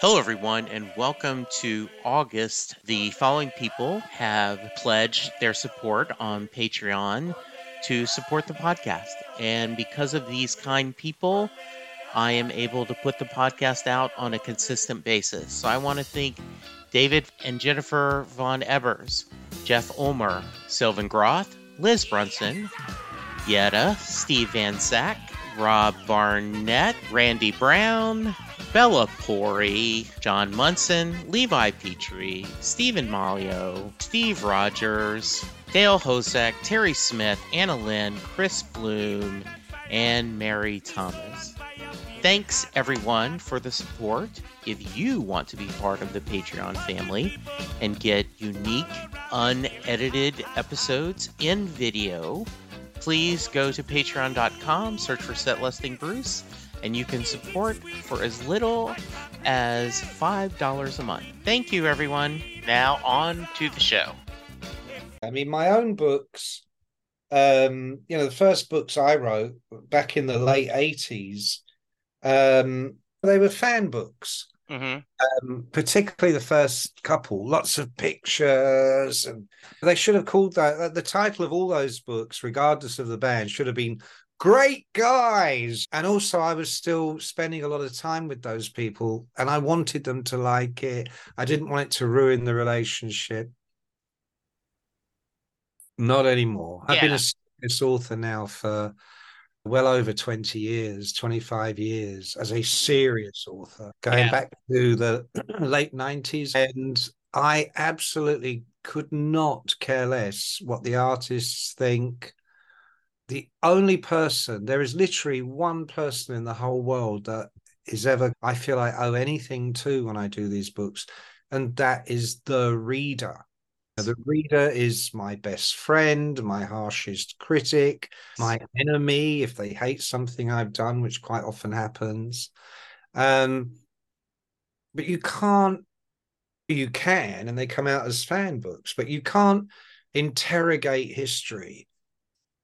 Hello, everyone, and welcome to August. The following people have pledged their support on Patreon to support the podcast. And because of these kind people, I am able to put the podcast out on a consistent basis. So I want to thank David and Jennifer Von Ebers, Jeff Ulmer, Sylvan Groth, Liz Brunson, Yetta, Steve Van Sack, Rob Barnett, Randy Brown, Bella Pori, John Munson, Levi Petrie, Stephen Malio, Steve Rogers, Dale Hosek, Terry Smith, Anna Lynn, Chris Bloom, and Mary Thomas. Thanks everyone for the support. If you want to be part of the Patreon family and get unique, unedited episodes in video, please go to patreon.com, search for Set Lusting Bruce, and you can support for as little as $5 a month. Thank you, everyone. Now, on to the show. I mean, my own books, um, you know, the first books I wrote back in the late 80s, um, they were fan books. Mm-hmm. Um, particularly the first couple, lots of pictures, and they should have called that the title of all those books, regardless of the band, should have been great guys. And also, I was still spending a lot of time with those people and I wanted them to like it. I didn't want it to ruin the relationship. Not anymore. Yeah. I've been a serious author now for well over 20 years, 25 years as a mm. serious author, going yeah. back to the late 90s. And I absolutely could not care less what the artists think, the only person, there is literally one person in the whole world that is ever, I feel I owe anything to when I do these books, and that is the reader. The reader is my best friend, my harshest critic, my enemy if they hate something I've done, which quite often happens. Um, but you can't, you can, and they come out as fan books, but you can't interrogate history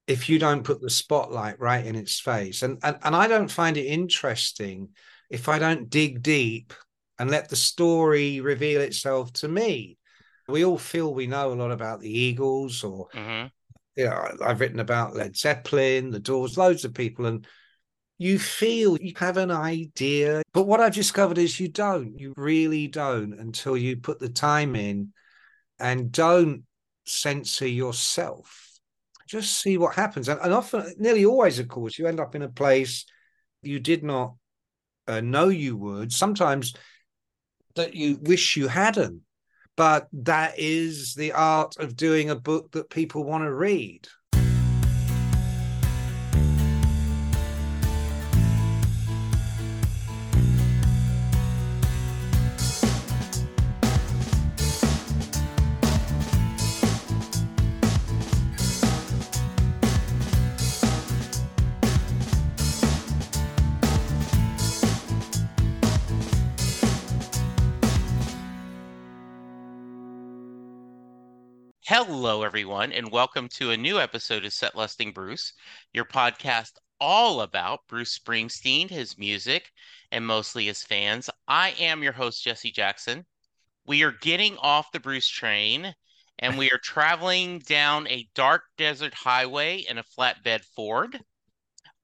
if you don't put the spotlight right in its face. And, and, and I don't find it interesting if I don't dig deep and let the story reveal itself to me. We all feel we know a lot about the Eagles, or mm-hmm. you know, I've written about Led Zeppelin, the Doors, loads of people, and you feel you have an idea. But what I've discovered is you don't. You really don't until you put the time in and don't censor yourself just see what happens. And, and, often, nearly always, of course, you end up in a place you did not uh, know you would. Sometimes that you wish you hadn't. But that is the art of doing a book that people want to read. Hello, everyone, and welcome to a new episode of Set Lusting Bruce, your podcast all about Bruce Springsteen, his music, and mostly his fans. I am your host, Jesse Jackson. We are getting off the Bruce train and we are traveling down a dark desert highway in a flatbed Ford.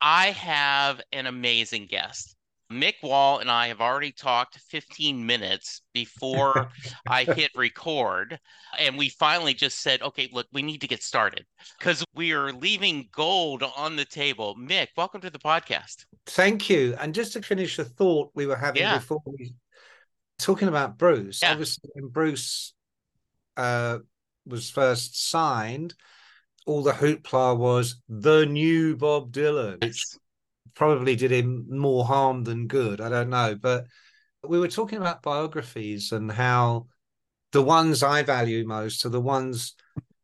I have an amazing guest. Mick Wall and I have already talked 15 minutes before I hit record. And we finally just said, okay, look, we need to get started because we are leaving gold on the table. Mick, welcome to the podcast. Thank you. And just to finish the thought we were having yeah. before we talking about Bruce, yeah. obviously when Bruce uh, was first signed, all the hoopla was the new Bob Dylan, yes. Probably did him more harm than good. I don't know. But we were talking about biographies and how the ones I value most are the ones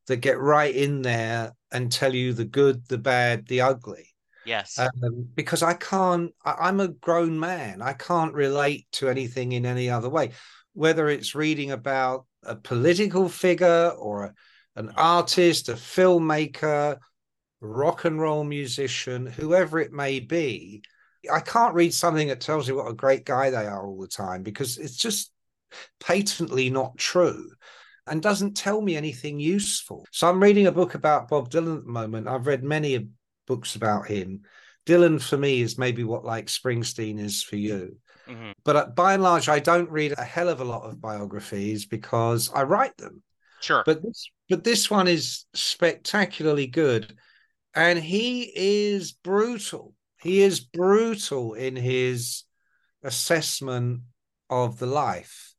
that get right in there and tell you the good, the bad, the ugly. Yes. Um, because I can't, I, am a grown man. I can't relate to anything in any other way, whether it's reading about a political figure or a, an artist, a filmmaker, rock and roll musician, whoever it may be, I can't read something that tells you what a great guy they are all the time because it's just patently not true and doesn't tell me anything useful. So I'm reading a book about Bob Dylan at the moment. I've read many books about him. Dylan for me is maybe what like Springsteen is for you. Mm-hmm. But uh, by and large, I don't read a hell of a lot of biographies because I write them. Sure. But this, but this one is spectacularly good. And he is brutal. He is brutal in his assessment of the life.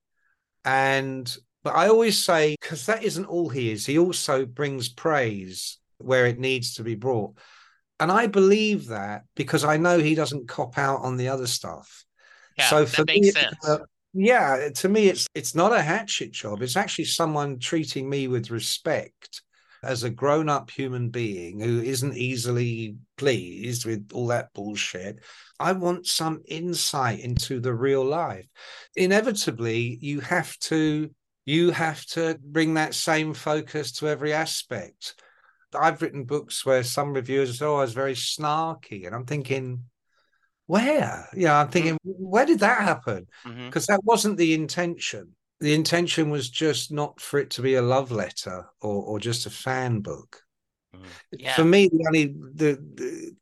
And but I always say, because that isn't all he is, he also brings praise where it needs to be brought. And I believe that because I know he doesn't cop out on the other stuff. Yeah, so for me, uh, yeah, to me, it's it's not a hatchet job. It's actually someone treating me with respect as a grown-up human being who isn't easily pleased with all that bullshit. I want some insight into the real life. Inevitably, you have to you have to bring that same focus to every aspect. I've written books where some reviewers say, "Oh, I was very snarky," and I'm thinking, where? Yeah, I'm thinking, mm-hmm. where did that happen? Because mm-hmm. that wasn't the intention. The intention was just not for it to be a love letter or or just a fan book. Mm. Yeah. For me, the only the, the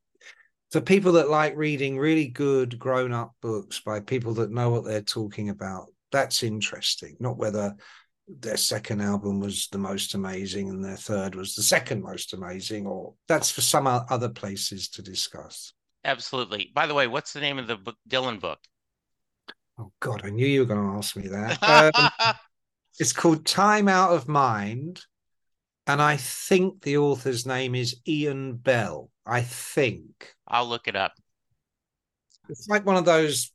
for people that like reading really good grown up books by people that know what they're talking about, that's interesting. Not whether their second album was the most amazing and their third was the second most amazing, or that's for some other places to discuss. Absolutely. By the way, what's the name of the book, Dylan book? Oh God, I knew you were going to ask me that. Um, it's called Time Out of Mind, and I think the author's name is Ian Bell. I think. I'll look it up. It's like one of those.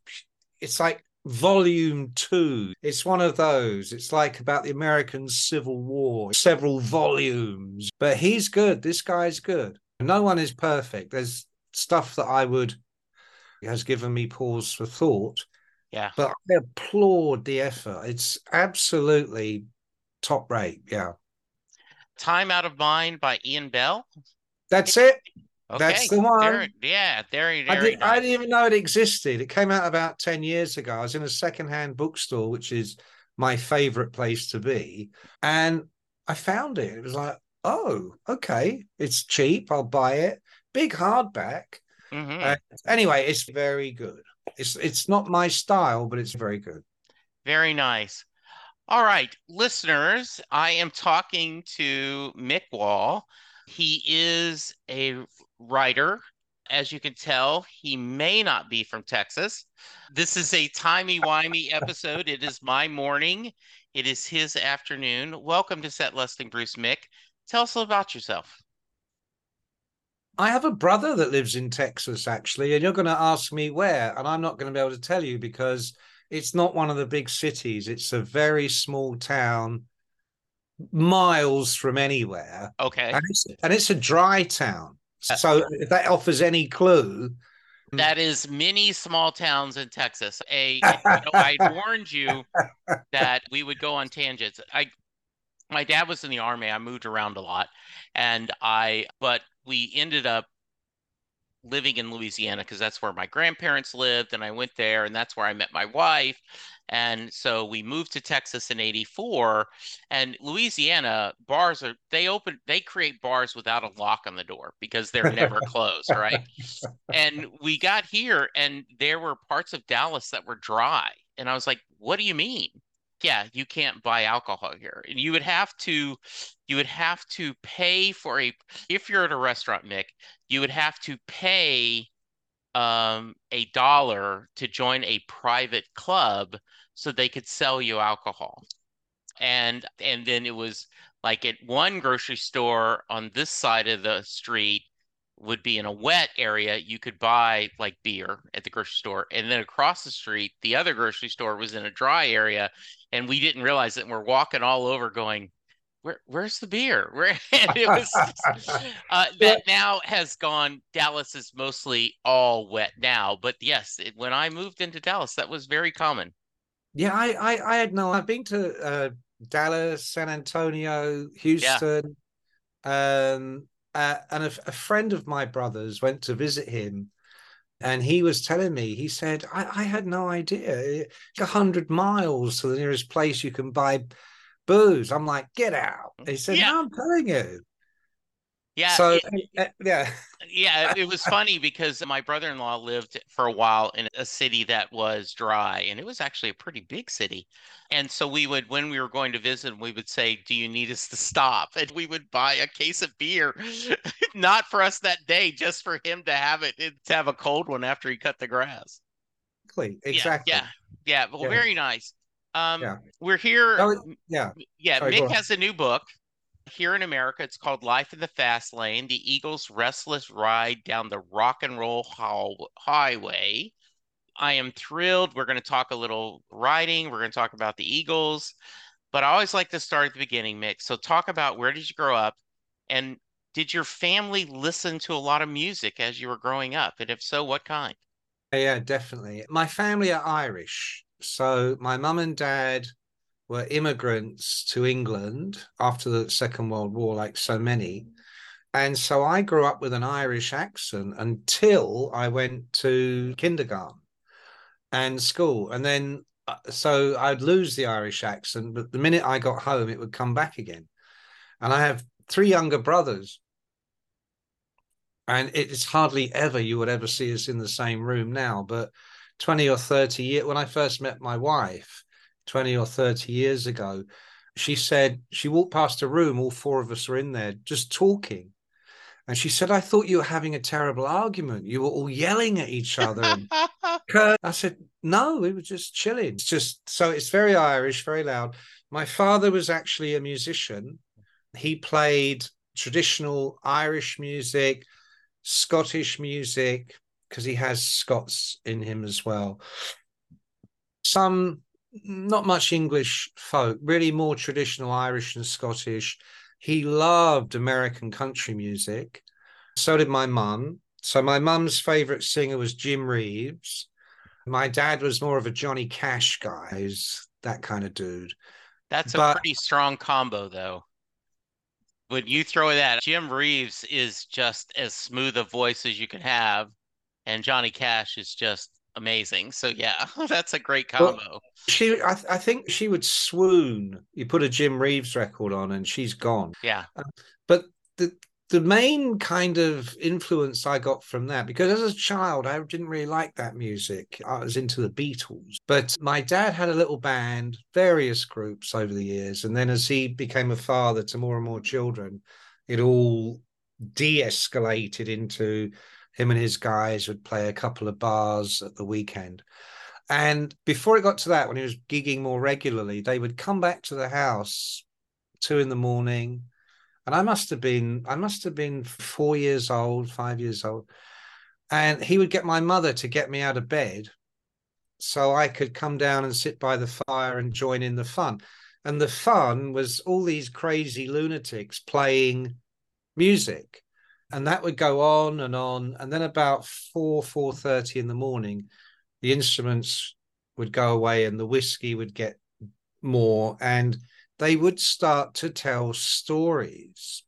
It's like volume two. It's one of those. It's like about the American Civil War, several volumes. But he's good. This guy's good. No one is perfect. There's stuff that I would has given me pause for thought. Yeah. But I applaud the effort. It's absolutely top rate. Yeah. Time Out of Mind by Ian Bell. That's it. Okay. That's the one. There, yeah, there, very I, did, I didn't even know it existed. It came out about 10 years ago. I was in a secondhand bookstore, which is my favorite place to be. And I found it. It was like, oh, okay. It's cheap. I'll buy it. Big hardback. Mm-hmm. Uh, anyway, it's very good. It's it's not my style, but it's very good. Very nice. All right, listeners, I am talking to Mick Wall. He is a writer. As you can tell, he may not be from Texas. This is a timey-wimey episode. It is my morning. It is his afternoon. Welcome to Set Lusting, Bruce Mick. Tell us about yourself. I have a brother that lives in Texas, actually, and you're going to ask me where, and I'm not going to be able to tell you because it's not one of the big cities. It's a very small town, miles from anywhere. Okay, and it's, and it's a dry town. Uh, so if that offers any clue, that is many small towns in Texas. A, you know, I warned you that we would go on tangents. I, my dad was in the army. I moved around a lot, and I, but we ended up living in Louisiana because that's where my grandparents lived and I went there and that's where I met my wife. And so we moved to Texas in 84 and Louisiana bars are they open they create bars without a lock on the door because they're never closed right? And we got here and there were parts of Dallas that were dry and I was like what do you mean yeah, you can't buy alcohol here. And you would have to you would have to pay for a if you're at a restaurant, Mick, you would have to pay um, a dollar to join a private club so they could sell you alcohol. And and then it was like at one grocery store on this side of the street, would be in a wet area, you could buy like beer at the grocery store. And then across the street, the other grocery store was in a dry area. And we didn't realize it. And we're walking all over going, where, where's the beer? Where and it was uh, that now has gone. Dallas is mostly all wet now, but yes, it, when I moved into Dallas, that was very common. Yeah, I I, I had no. I've been to uh, Dallas, San Antonio, Houston, yeah. um, uh, and a, a, friend of my brother's went to visit him And he was telling me, he said, I, I had no idea. It's 100 miles to the nearest place you can buy booze. I'm like, get out. He said, yeah. no, I'm telling you. Yeah. So, it, uh, yeah. yeah, it was funny because my brother in law lived for a while in a city that was dry, and it was actually a pretty big city. And so we would, when we were going to visit, we would say, Do you need us to stop? And we would buy a case of beer, not for us that day, just for him to have it, to have a cold one after he cut the grass. Exactly. Yeah. Yeah. yeah. Well, yeah. very nice. Um, yeah. We're here. Oh, yeah. Yeah. Sorry, Mick has a new book here in America, it's called Life in the Fast Lane, the Eagles' reckless ride down the rock and roll highway. I am thrilled. We're going to talk a little riding. We're going to talk about the Eagles, but I always like to start at the beginning, Mick. So, talk about where did you grow up, and did your family listen to a lot of music as you were growing up, and if so, what kind? Yeah, definitely. My family are Irish, so my mum and dad were immigrants to England after the Second World War, like so many. And so I grew up with an Irish accent until I went to kindergarten and school. And then, uh, so I'd lose the Irish accent, but the minute I got home, it would come back again. And I have three younger brothers. And it's hardly ever you would ever see us in the same room now. But 20 or 30 years, when I first met my wife, 20 or 30 years ago, she said she walked past a room, all four of us were in there just talking. And she said, I thought you were having a terrible argument. You were all yelling at each other. I said, No, we were just chilling. It's just so it's very Irish, very loud. My father was actually a musician. He played traditional Irish music, Scottish music, because he has Scots in him as well. Some not much English folk, really more traditional Irish and Scottish. He loved American country music. So did my mum. So my mum's favorite singer was Jim Reeves. My dad was more of a Johnny Cash guy, He's that kind of dude. That's but, a pretty strong combo, though. When you throw that, Jim Reeves is just as smooth a voice as you can have, and Johnny Cash is just amazing. So yeah, that's a great combo. Well, she, I, I, think she would swoon. You put a Jim Reeves record on, and she's gone. Yeah. Uh, but the the main kind of influence I got from that, because as a child, I didn't really like that music. I was into the Beatles, but my dad had a little band, various groups over the years, and then as he became a father to more and more children, it all de-escalated into him and his guys would play a couple of bars at the weekend. And before it got to that, when he was gigging more regularly, they would come back to the house two in the morning. And I must have been, I must have been four years old, five years old. And he would get my mother to get me out of bed so I could come down and sit by the fire and join in the fun. And the fun was all these crazy lunatics playing music and that would go on and on. And then about 4 4.30 in the morning the instruments would go away and the whiskey would get more. And they would start to tell stories.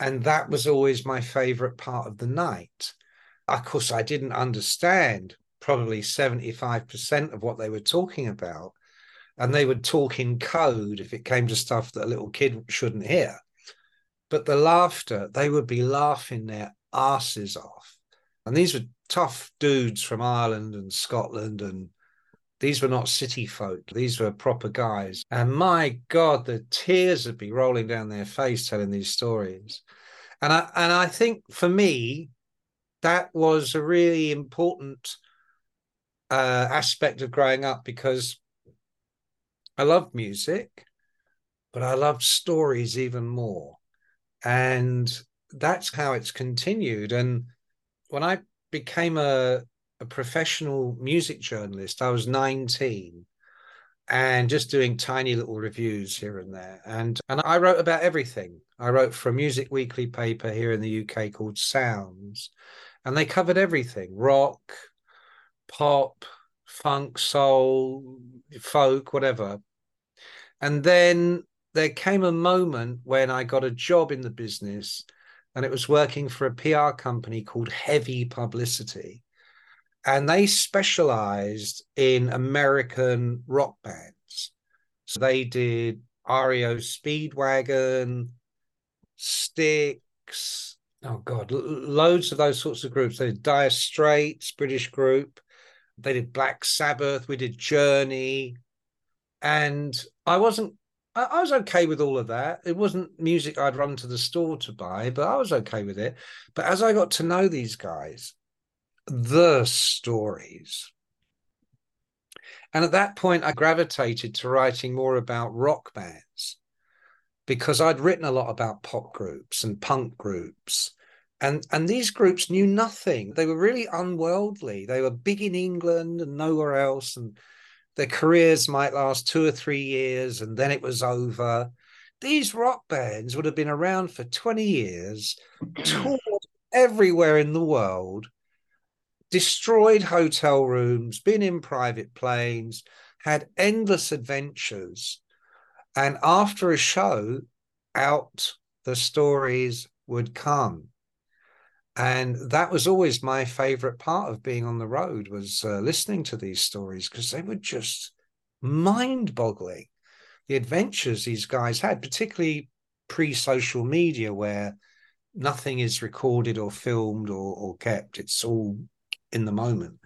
And that was always my favorite part of the night. Of course i didn't understand probably 75% of what they were talking about. And they would talk in code if it came to stuff that a little kid shouldn't hear but the laughter, they would be laughing their asses off. And these were tough dudes from Ireland and Scotland and these were not city folk. These were proper guys. And my God, the tears would be rolling down their face telling these stories. And I and I think for me, that was a really important uh, aspect of growing up because I loved music, but I loved stories even more and that's how it's continued. And when i became a, a professional music journalist i was 19 and just doing tiny little reviews here and there. And and i wrote about everything. I wrote for a music weekly paper here in the uk called sounds and they covered everything rock pop funk soul folk whatever. And then there came a moment when I got a job in the business and it was working for a PR company called Heavy Publicity. and they specialized in American rock bands. So they did REO Speedwagon, Styx, oh God, loads of those sorts of groups. They did Dire Straits, British group. They did Black Sabbath. We did Journey. And I wasn't I, I was okay with all of that. It wasn't music I'd run to the store to buy, but I was okay with it. But as I got to know these guys, the stories. And at that point, I gravitated to writing more about rock bands because I'd written a lot about pop groups and punk groups. And, and these groups knew nothing. They were really unworldly. They were big in England and nowhere else. And their careers might last two or three years and then it was over. These rock bands would have been around for 20 years, toured everywhere in the world, destroyed hotel rooms, been in private planes, had endless adventures. And after a show, out the stories would come and that was always my favorite part of being on the road was uh, listening to these stories because they were just mind-boggling the adventures these guys had particularly pre-social media where nothing is recorded or filmed or, or kept it's all in the moment.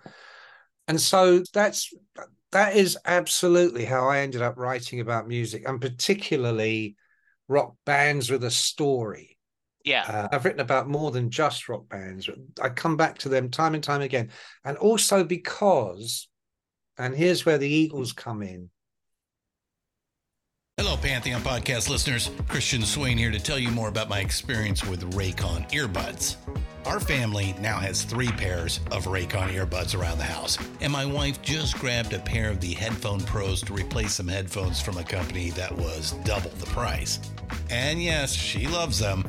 And so that's that is absolutely how i ended up writing about music and particularly rock bands with a story yeah. Uh, I've written about more than just rock bands. I come back to them time and time again. And also because, and here's where the Eagles come in. Hello, Pantheon podcast listeners. Christian Swain here to tell you more about my experience with Raycon earbuds. Our family now has three pairs of Raycon earbuds around the house, and my wife just grabbed a pair of the Headphone Pros to replace some headphones from a company that was double the price. And yes, she loves them.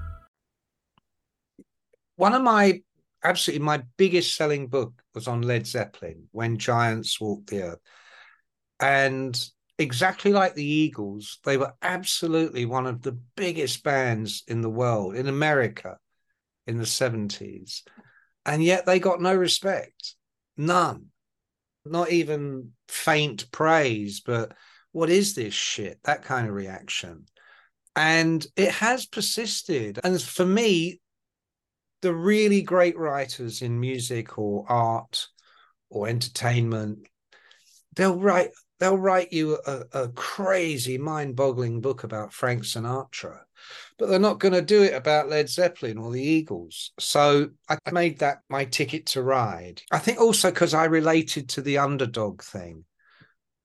one of my absolutely my biggest selling book was on Led Zeppelin, When Giants Walk the Earth. And exactly like the Eagles, they were absolutely one of the biggest bands in the world, in America in the 70s. And yet they got no respect, none, not even faint praise, but what is this shit? That kind of reaction. And it has persisted. And for me, the really great writers in music or art or entertainment they'll write they'll write you a, a crazy mind-boggling book about frank sinatra but they're not going to do it about led zeppelin or the eagles so i made that my ticket to ride i think also because i related to the underdog thing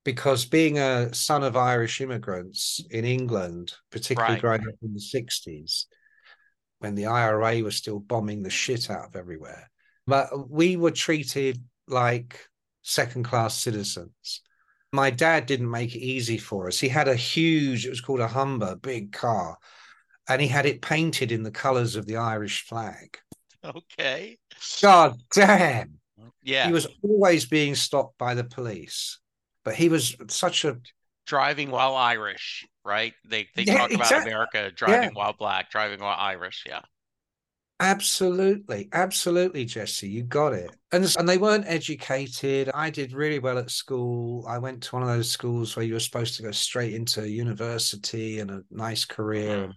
because being a son of irish immigrants in england particularly right. growing up in the 60s when the IRA was still bombing the shit out of everywhere. But we were treated like second class citizens. My dad didn't make it easy for us. He had a huge, it was called a Humber, big car, and he had it painted in the colors of the Irish flag. Okay. God damn. Yeah. He was always being stopped by the police, but he was such a driving while Irish, right? They they yeah, talk about exactly. America driving yeah. while black, driving while Irish. Yeah. Absolutely, absolutely, Jesse, you got it. And and they weren't educated. I did really well at school. I went to one of those schools where you were supposed to go straight into university and a nice career. Mm-hmm.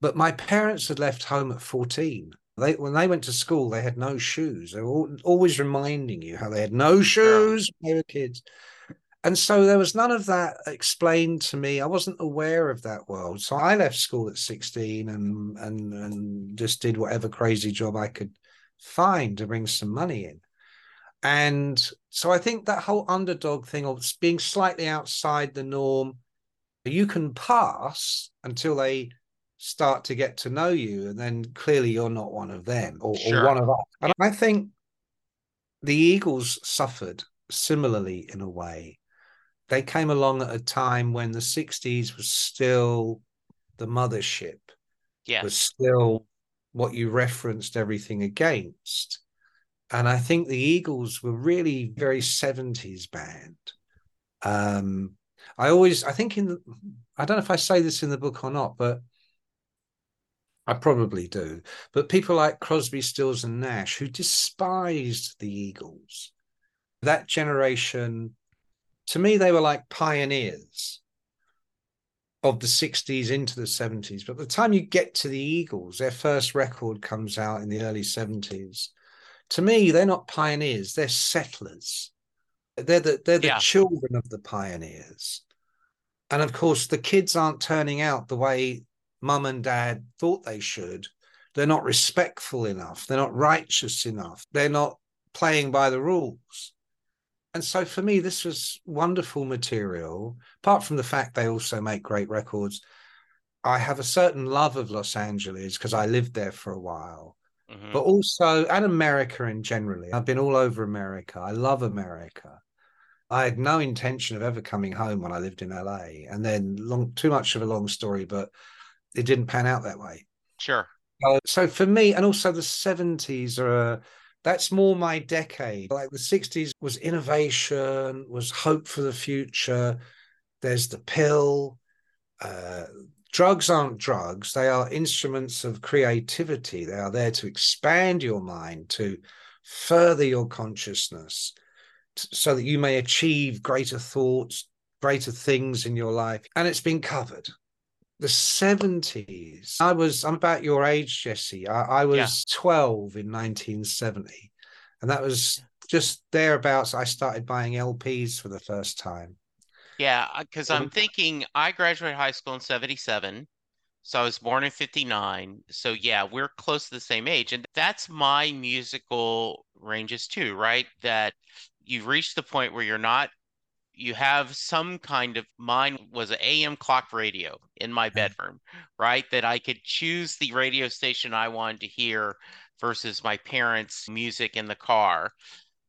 But my parents had left home at 14. They when they went to school, they had no shoes. They were always reminding you how they had no shoes when they were kids and so there was none of that explained to me. I wasn't aware of that world. So I left school at 16 and and and just did whatever crazy job I could find to bring some money in. And so I think that whole underdog thing of being slightly outside the norm, you can pass until they start to get to know you. And then clearly you're not one of them or, sure. or one of us. And I think the Eagles suffered similarly in a way they came along at a time when the 60s was still the mothership. Yeah. Was still what you referenced everything against. And I think the Eagles were really very 70s band. Um, I always, I think in, the, I don't know if I say this in the book or not, but I probably do. But people like Crosby, Stills, and Nash, who despised the Eagles, that generation to me, they were like pioneers of the 60s into the 70s. But the time you get to the Eagles, their first record comes out in the early 70s. To me, they're not pioneers, they're settlers. They're the, they're the yeah. children of the pioneers. And of course, the kids aren't turning out the way mum and dad thought they should. They're not respectful enough. They're not righteous enough. They're not playing by the rules and so for me, this was wonderful material. Apart from the fact they also make great records, I have a certain love of Los Angeles because I lived there for a while, mm-hmm. but also and America in generally. I've been all over America. I love America. I had no intention of ever coming home when I lived in LA, and then long too much of a long story, but it didn't pan out that way. Sure. Uh, so for me, and also the seventies are. A, that's more my decade. Like the 60s was innovation, was hope for the future. There's the pill. Uh, drugs aren't drugs, they are instruments of creativity. They are there to expand your mind, to further your consciousness, so that you may achieve greater thoughts, greater things in your life. And it's been covered the 70s. I was, I'm about your age, Jesse. I, I was yeah. 12 in 1970. And that was just thereabouts. I started buying LPs for the first time. Yeah, because I'm thinking I graduated high school in 77. So I was born in 59. So yeah, we're close to the same age. And that's my musical ranges too, right? That you've reached the point where you're not you have some kind of mine was an AM clock radio in my mm-hmm. bedroom, right? That I could choose the radio station I wanted to hear versus my parents' music in the car.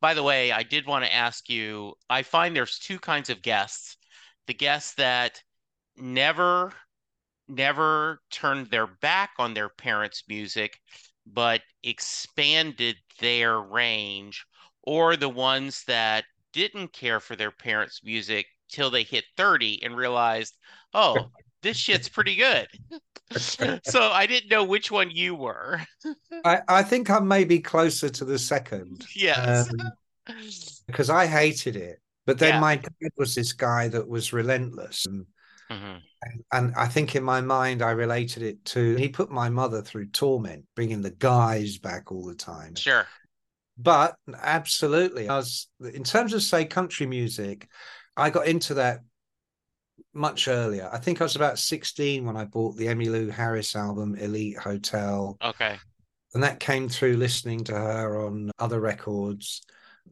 By the way, I did want to ask you I find there's two kinds of guests the guests that never, never turned their back on their parents' music, but expanded their range, or the ones that didn't care for their parents' music till they hit 30 and realized, oh, this shit's pretty good. so I didn't know which one you were. I, I think I'm maybe closer to the second. Yes. Um, because I hated it. But then yeah. my dad was this guy that was relentless. And, mm-hmm. and I think in my mind, I related it to he put my mother through torment, bringing the guys back all the time. Sure but absolutely i was in terms of say country music i got into that much earlier i think i was about 16 when i bought the emmylou harris album elite hotel okay and that came through listening to her on other records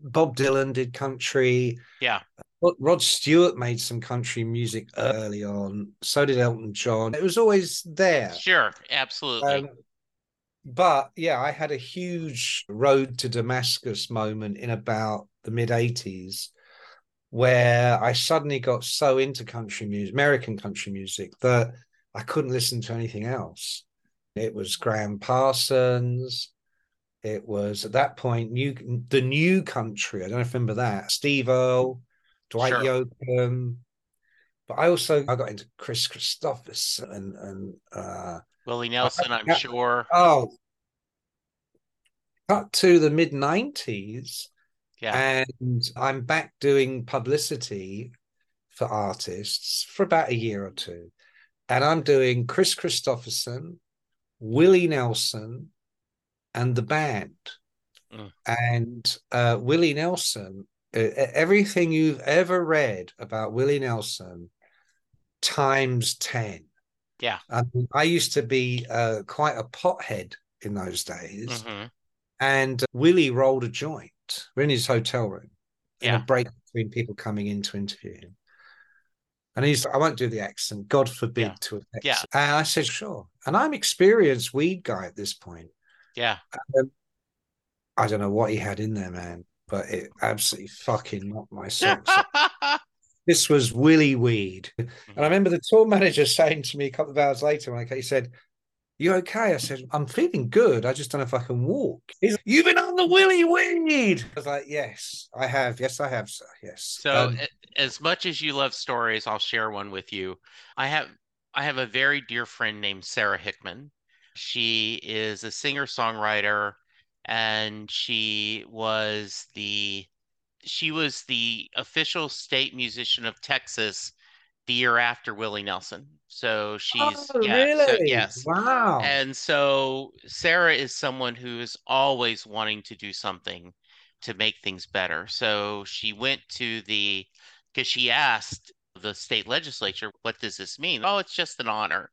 bob dylan did country yeah Rod Stewart made some country music early on. So did Elton John. It was always there. Sure, absolutely. Um, but yeah, I had a huge road to Damascus moment in about the mid 80s where I suddenly got so into country music, American country music, that I couldn't listen to anything else. It was Gram Parsons. It was at that point new the new country. I don't know if you remember that. Steve Earle, Dwight sure. Yoakam. But I also I got into Kris Kristofferson and and uh, Willie Nelson, I, am sure. Oh, cut to the mid '90s, yeah, and I'm back doing publicity for artists for about a year or two, and I'm doing Kris Kristofferson, Willie Nelson, and the band. Mm. And uh, Willie Nelson, uh, everything you've ever read about Willie Nelson times 10. Yeah. I, I used to be uh, quite a pothead in those days. Mm-hmm. And Willie rolled a joint. We're in his hotel room in yeah. a break between people coming in to interview him. And he's, I won't do the accent, God forbid yeah. to Yeah. And I said, sure. And I'm experienced weed guy at this point. Yeah. Um, I don't know what he had in there, man, but it absolutely fucking knocked my socks This was Willie Weed. And I mm-hmm. remember the tour manager saying to me a couple of hours later, when I, he said, you okay? I said, I'm feeling good. I just don't know if I can walk. He's like, You've been on the Willie Weed. I was like, Yes, I have. Yes, I have, sir. Yes. So um, as much as you love stories, I'll share one with you. I have I have a very dear friend named Sara Hickman. She is a singer-songwriter and she was the she was the official state musician of Texas the year after Willie Nelson. So she's oh, yeah, really? so, yes. Wow. And so Sara is someone who is always wanting to do something to make things better. So she went to the because she asked the state legislature, what does this mean? Oh, it's just an honor.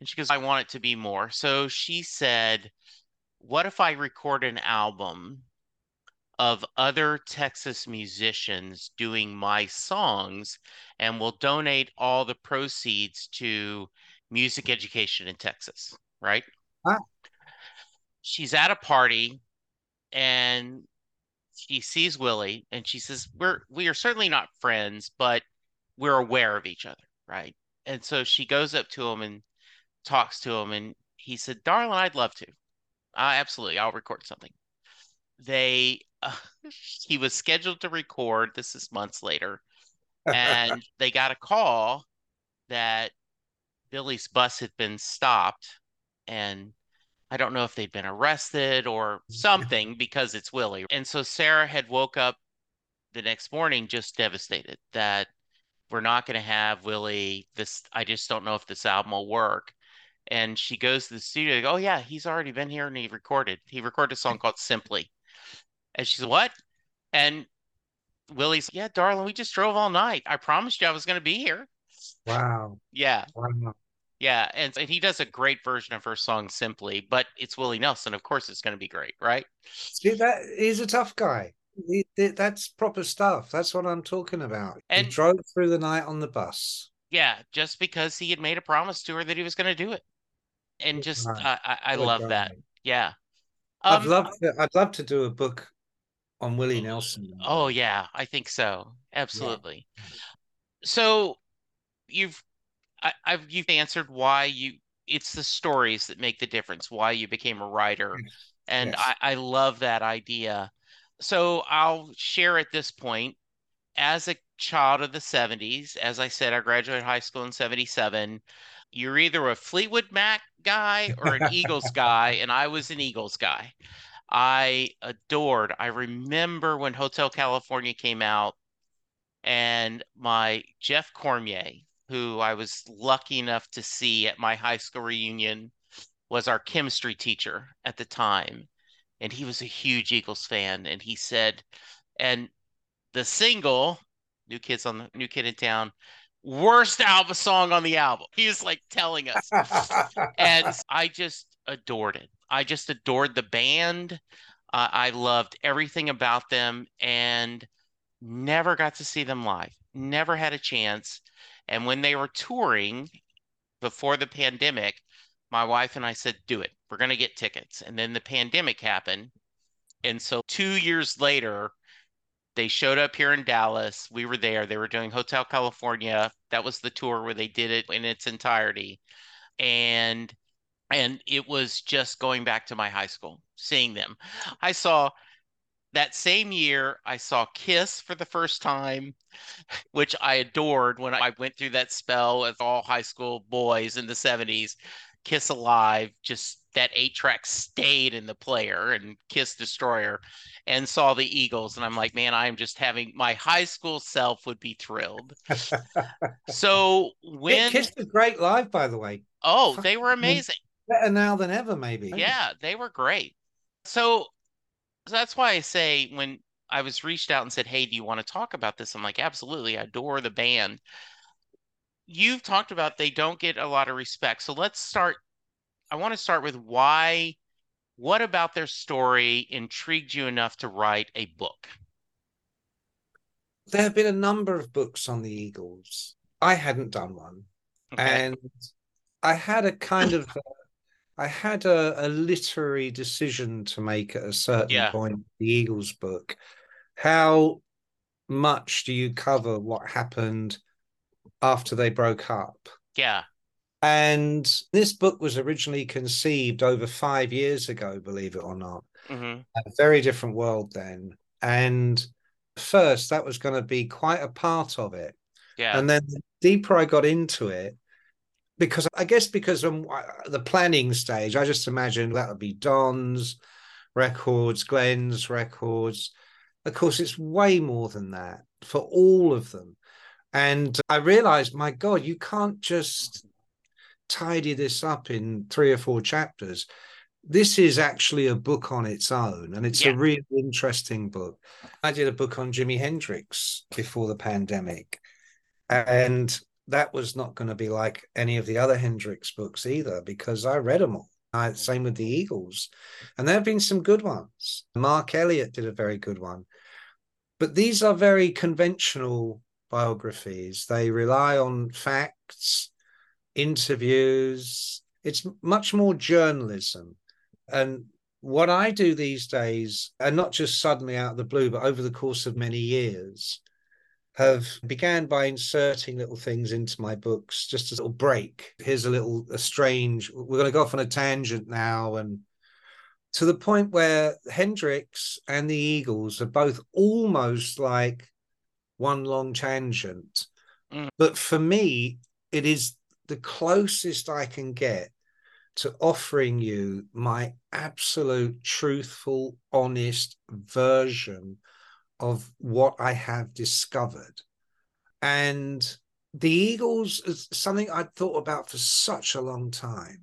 And she goes, I want it to be more. So she said, What if I record an album of other Texas musicians doing my songs and will donate all the proceeds to music education in Texas, right? Ah. She's at a party and she sees Willie and she says, We're we are certainly not friends, but we're aware of each other, right? And so she goes up to him and talks to him and he said, Darling, I'd love to. Uh, absolutely, I'll record something. They uh, he was scheduled to record, this is months later, and they got a call that Willie's bus had been stopped and I don't know if they'd been arrested or something because it's Willie. And so Sara had woke up the next morning just devastated that we're not going to have Willie. This I just don't know if this album will work. And she goes to the studio. Go, oh yeah, he's already been here and he recorded. He recorded a song called Simply. And she's what? And Willie's yeah, darling, we just drove all night. I promised you I was going to be here. Wow. Yeah. Wow. Yeah, and, and he does a great version of her song "Simply," but it's Willie Nelson. Of course, it's going to be great, right? See that he's a tough guy. He, that's proper stuff. That's what I'm talking about. And he drove through the night on the bus. Yeah, just because he had made a promise to her that he was going to do it, and just I, I, I love that. Yeah, um, I'd love to. I'd love to do a book on Willie Nelson. Oh yeah, I think so. Absolutely. Yeah. So you've I, have you've answered why you it's the stories that make the difference why you became a writer and yes. I, I love that idea so i'll share at this point as a child of the 70s as i said i graduated high school in 77 you're either a fleetwood mac guy or an eagles guy and i was an eagles guy i adored i remember when hotel california came out and my jeff cormier who I was lucky enough to see at my high school reunion, was our chemistry teacher at the time. And he was a huge Eagles fan. And he said, and the single, New Kids on the New Kid in Town, worst album song on the album. He was like telling us. and I just adored it. I just adored the band. Uh, I loved everything about them and never got to see them live never had a chance. And when they were touring before the pandemic, my wife and I said, do it. We're going to get tickets. And then the pandemic happened. And so two years later, they showed up here in Dallas. We were there. They were doing Hotel California. That was the tour where they did it in its entirety. And and it was just going back to my high school, seeing them. I saw that same year, I saw Kiss for the first time, which I adored when I went through that spell with all high school boys in the 70s. Kiss Alive, just that eight track stayed in the player and Kiss Destroyer and saw the Eagles. And I'm like, man, I'm just having my high school self would be thrilled. so when Kiss was great live, by the way. Oh, they were amazing. Better now than ever, maybe. Yeah, they were great. So so that's why I say when I was reached out and said, "Hey, do you want to talk about this?" I'm like, "Absolutely. I adore the band." You've talked about they don't get a lot of respect. So let's start I want to start with why what about their story intrigued you enough to write a book? There have been a number of books on the Eagles. I hadn't done one. Okay. And I had a kind of uh, I had a, a literary decision to make at a certain yeah. point. The Eagles book. How much do you cover what happened after they broke up? Yeah. And this book was originally conceived over five years ago, believe it or not. Mm-hmm. A very different world then. And first, that was going to be quite a part of it. Yeah. And then the deeper I got into it, because I guess because of uh, the planning stage, I just imagined that would be Don's records, Glenn's records. Of course, it's way more than that for all of them. And I realized, my God, you can't just tidy this up in three or four chapters. This is actually a book on its own, and it's yeah. a really interesting book. I did a book on Jimi Hendrix before the pandemic, and that was not going to be like any of the other Hendrix books either because I read them all. I, mm. same with the Eagles, and there have been some good ones. Mark Elliott did a very good one, but these are very conventional biographies. They rely on facts, interviews. It's much more journalism, and what I do these days, and not just suddenly out of the blue, but over the course of many years, have began by inserting little things into my books, just as a little break. Here's a little a strange. We're going to go off on a tangent now, and to the point where Hendrix and the Eagles are both almost like one long tangent. Mm. But for me, it is the closest I can get to offering you my absolute truthful, honest version of what I have discovered. And the Eagles is something I'd thought about for such a long time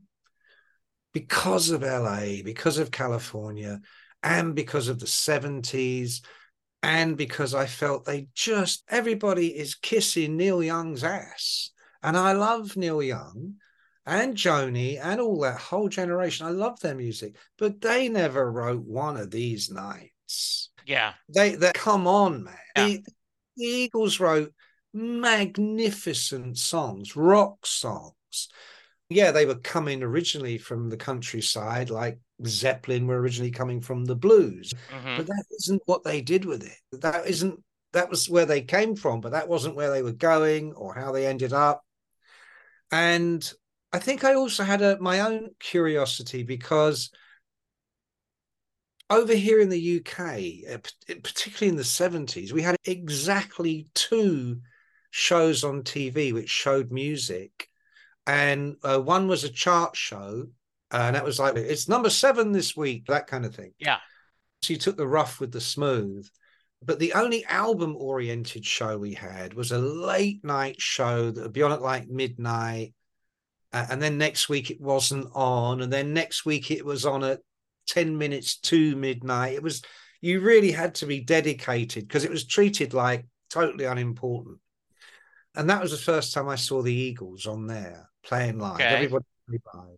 because of LA, because of California, and because of the 70s, and because I felt they just, everybody is kissing Neil Young's ass. And I love Neil Young and Joni and all that whole generation. I love their music, but they never wrote one of these nights. Yeah. They they come on, man. Yeah. The, the Eagles wrote magnificent songs, rock songs. Yeah, they were coming originally from the countryside, like Zeppelin were originally coming from the blues. Mm-hmm. But that isn't what they did with it. That isn't that was where they came from, but that wasn't where they were going or how they ended up. And I think I also had a, my own curiosity because over here in the UK, uh, particularly in the 70s, we had exactly two shows on TV which showed music. And uh, one was a chart show, and that was like, it's number seven this week, that kind of thing. Yeah. So you took the rough with the smooth. But the only album oriented show we had was a late night show that would be on at like midnight. Uh, and then next week it wasn't on. And then next week it was on at 10 minutes to midnight. It was, you really had to be dedicated because it was treated like totally unimportant. And that was the first time I saw the Eagles on there playing live. Okay. Everybody live.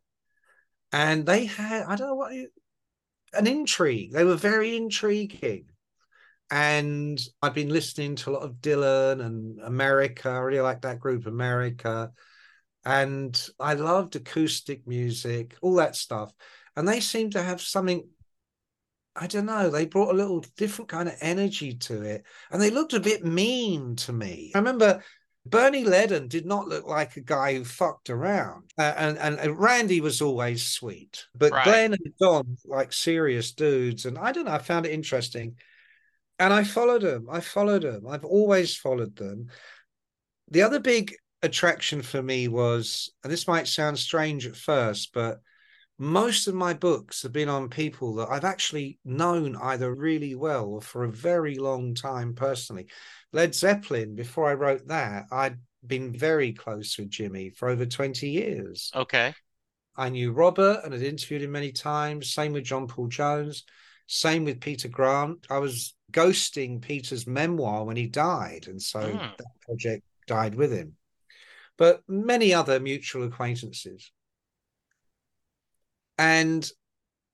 And they had, I don't know what, an intrigue. They were very intriguing. And I've been listening to a lot of Dylan and America. I really like that group, America. And I loved acoustic music, all that stuff. And they seem to have something I don't know, they brought a little different kind of energy to it. And they looked a bit mean to me. I remember Bernie Leadon did not look like a guy who fucked around. Uh, and, and, and Randy was always sweet. But right. Glenn and Don, like serious dudes. And I don't know, I found it interesting. And I followed them. I followed them. I've always followed them. The other big attraction for me was, and this might sound strange at first, but most of my books have been on people that I've actually known either really well or for a very long time personally. Led Zeppelin, before I wrote that, I'd been very close with Jimmy for over 20 years. Okay. I knew Robert and had interviewed him many times. Same with John Paul Jones. Same with Peter Grant. I was ghosting Peter's memoir when he died. And so mm. that project died with him. But many other mutual acquaintances. And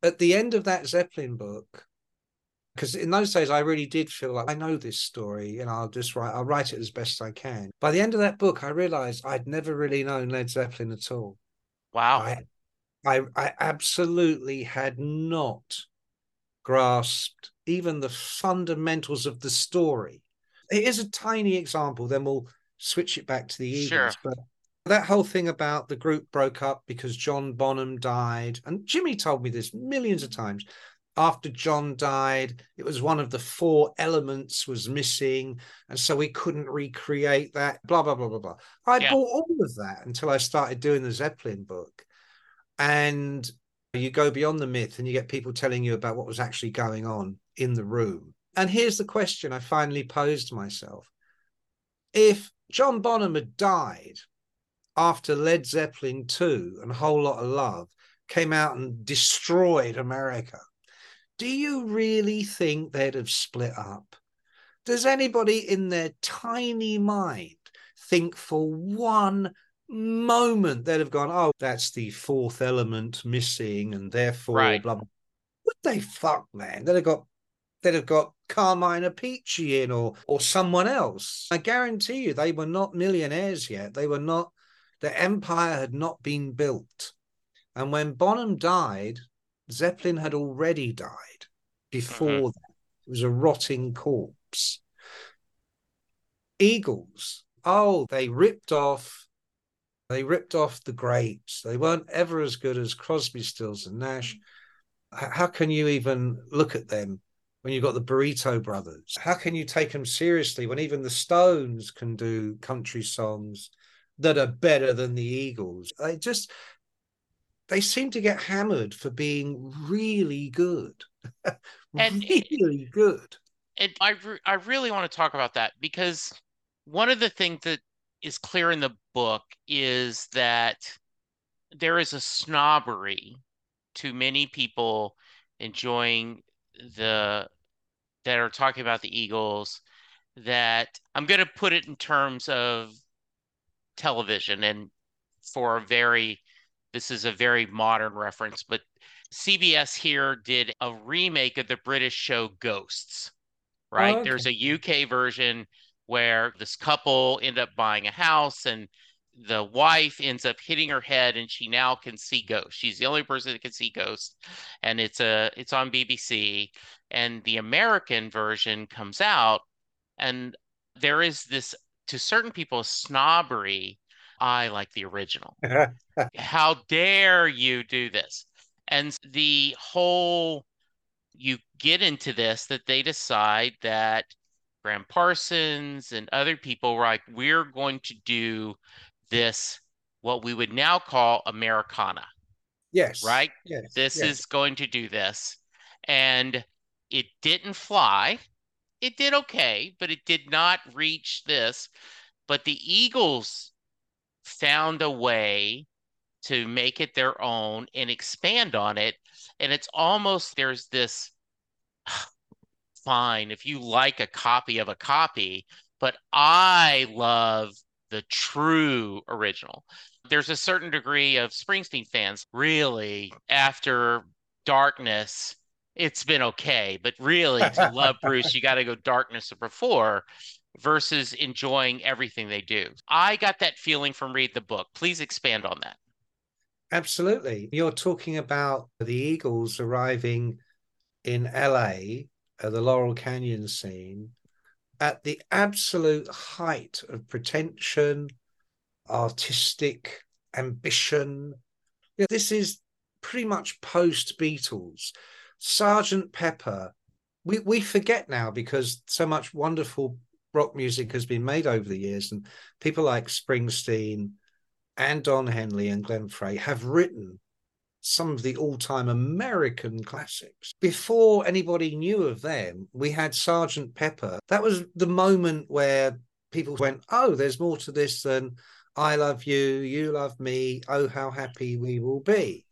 at the end of that Zeppelin book, because in those days I really did feel like I know this story and I'll just write I'll write it as best I can. By the end of that book, I realized I'd never really known Led Zeppelin at all. Wow. I I, I absolutely had not grasped even the fundamentals of the story. It is a tiny example, then we'll switch it back to the Eagles. Sure. But that whole thing about the group broke up because John Bonham died, and Jimmy told me this millions of times. After John died, it was one of the four elements was missing, and so we couldn't recreate that. Blah blah blah blah blah. I yeah. bought all of that until I started doing the Zeppelin book, and you go beyond the myth and you get people telling you about what was actually going on in the room. And here's the question I finally posed myself: If John Bonham had died after Led Zeppelin 2 and a whole lot of love came out and destroyed America, do you really think they'd have split up? Does anybody in their tiny mind think for one moment they'd have gone, oh, that's the fourth element missing, and therefore right. blah blah. Would they fuck, man? They'd have got they'd have got Carmine Appice in or or someone else. I guarantee you they were not millionaires yet. They were not the empire had not been built. And when Bonham died, Zeppelin had already died before mm-hmm. that. It was a rotting corpse. Eagles, oh, they ripped off, they ripped off the greats. They weren't ever as good as Crosby, Stills, and Nash. How can you even look at them when you've got the Burrito Brothers? How can you take them seriously when even the Stones can do country songs that are better than the Eagles. They just they seem to get hammered for being really good, and, really good. And I re- I really want to talk about that because one of the things that is clear in the book is that there is a snobbery to many people enjoying the that are talking about the Eagles that I'm going to put it in terms of television and for a very this is a very modern reference but CBS here did a remake of the British show Ghosts right oh, okay. there's a UK version where this couple end up buying a house and the wife ends up hitting her head and she now can see ghosts she's the only person that can see ghosts and it's a it's on bbc and the american version comes out and there is this to certain people snobbery i like the original how dare you do this and the whole you get into this that they decide that Gram Parsons and other people were like, we're going to do this, what we would now call Americana. Yes. Right? Yes. This yes. is going to do this. And it didn't fly it did okay, but it did not reach this. But the Eagles found a way to make it their own and expand on it. And it's almost there's this fine if you like a copy of a copy, but I love the true original. There's a certain degree of Springsteen fans really after Darkness it's been okay. But really, to love Bruce, you got to go darkness of before versus enjoying everything they do. I got that feeling from read the book. Please expand on that. Absolutely. You're talking about the Eagles arriving in LA at the Laurel Canyon scene at the absolute height of pretension, artistic ambition. Yeah, this is pretty much post Beatles. Sergeant Pepper, we, we forget now because so much wonderful rock music has been made over the years, and people like Springsteen and Don Henley and Glenn Frey have written some of the all-time American classics. Before anybody knew of them, we had Sergeant Pepper. That was the moment where people went, "Oh, there's more to this than I love you, you love me, oh how happy we will be."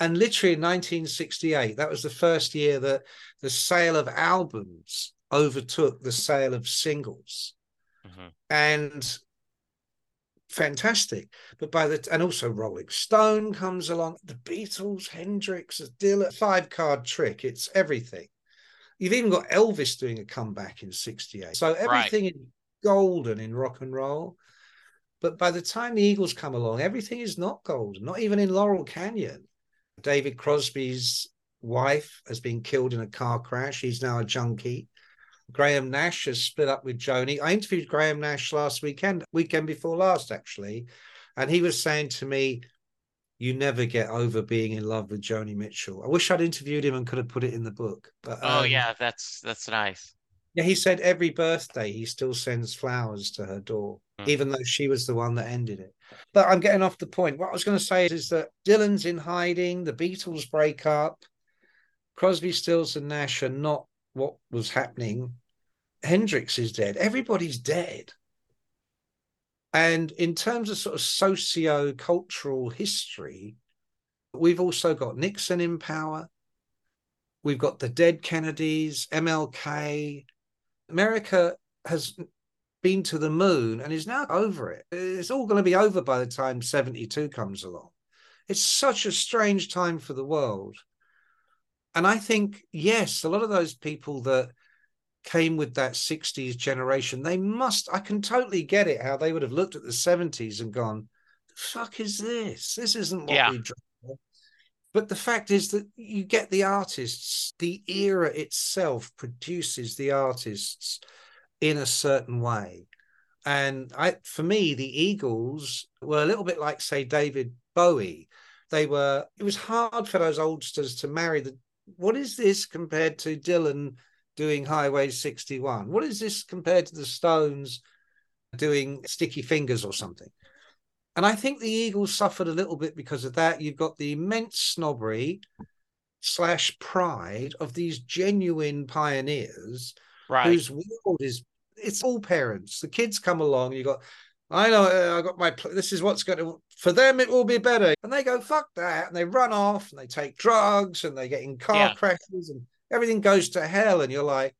And literally in 1968, that was the first year that the sale of albums overtook the sale of singles. Mm-hmm. And fantastic. But by the and also Rolling Stone comes along, the Beatles, Hendrix, Dylan, five card trick. It's everything. You've even got Elvis doing a comeback in '68. So everything right. is golden in rock and roll. But by the time the Eagles come along, everything is not golden. Not even in Laurel Canyon. David Crosby's wife has been killed in a car crash. He's now a junkie. Graham Nash has split up with Joni. I interviewed Graham Nash last weekend, weekend before last, actually. And he was saying to me, You never get over being in love with Joni Mitchell. I wish I'd interviewed him and could have put it in the book. But Oh um, yeah, that's that's nice. Yeah, he said every birthday he still sends flowers to her door, mm. even though she was the one that ended it. But I'm getting off the point. What I was going to say is that Dylan's in hiding, the Beatles break up, Crosby, Stills, and Nash are not what was happening. Hendrix is dead. Everybody's dead. And in terms of sort of socio cultural history, we've also got Nixon in power. We've got the dead Kennedys, MLK. America has been to the moon and is now over it. It's all going to be over by the time 72 comes along. It's such a strange time for the world and I think, yes, a lot of those people that came with that 60s generation, they must, I can totally get it how they would have looked at the 70s and gone, the fuck is this? This isn't what yeah. we dreamed. But the fact is that you get the artists, the era itself produces the artists in a certain way. And I, for me, the Eagles were a little bit like, say, David Bowie. They were, it was hard for those oldsters to marry the what is this compared to Dylan doing Highway 61? What is this compared to the Stones doing Sticky Fingers or something? And I think the Eagles suffered a little bit because of that. You've got the immense snobbery slash pride of these genuine pioneers right. whose world is it's all parents. The kids come along, you got I know uh, I got my. This is what's going to for them. It will be better, and they go fuck that, and they run off, and they take drugs, and they get in car yeah. crashes, and everything goes to hell. And you're like,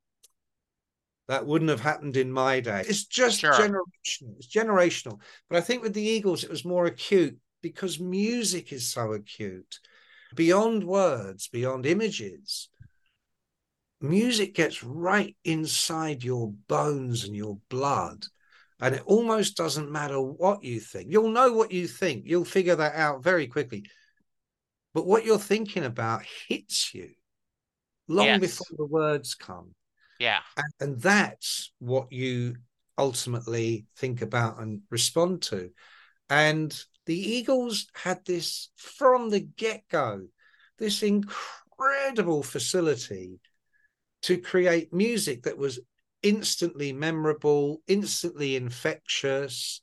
that wouldn't have happened in my day. It's just sure. generational. It's generational. But I think with the Eagles, it was more acute because music is so acute, beyond words, beyond images. Music gets right inside your bones and your blood and it almost doesn't matter what you think. You'll know what you think, you'll figure that out very quickly. But what you're thinking about hits you long yes. before the words come. Yeah. And, and that's what you ultimately think about and respond to. And the Eagles had this from the get go, this incredible facility to create music that was instantly memorable, instantly infectious.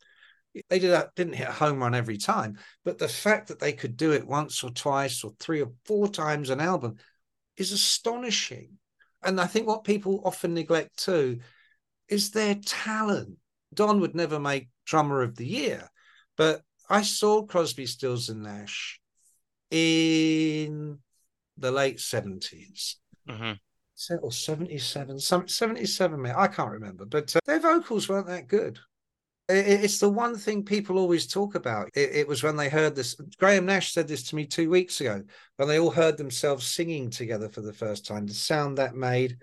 They did that, didn't hit a home run every time, but the fact that they could do it once or twice or three or four times an album is astonishing. And I think what people often neglect too is their talent. Don would never make drummer of the year, but I saw Crosby, Stills, and Nash in the late 70s. Mm-hmm or 77, some 77, I can't remember, but uh, their vocals weren't that good. It's the one thing people always talk about. It, it, was when they heard this. Graham Nash said this to me two weeks ago when they all heard themselves singing together for the first time. The sound that made,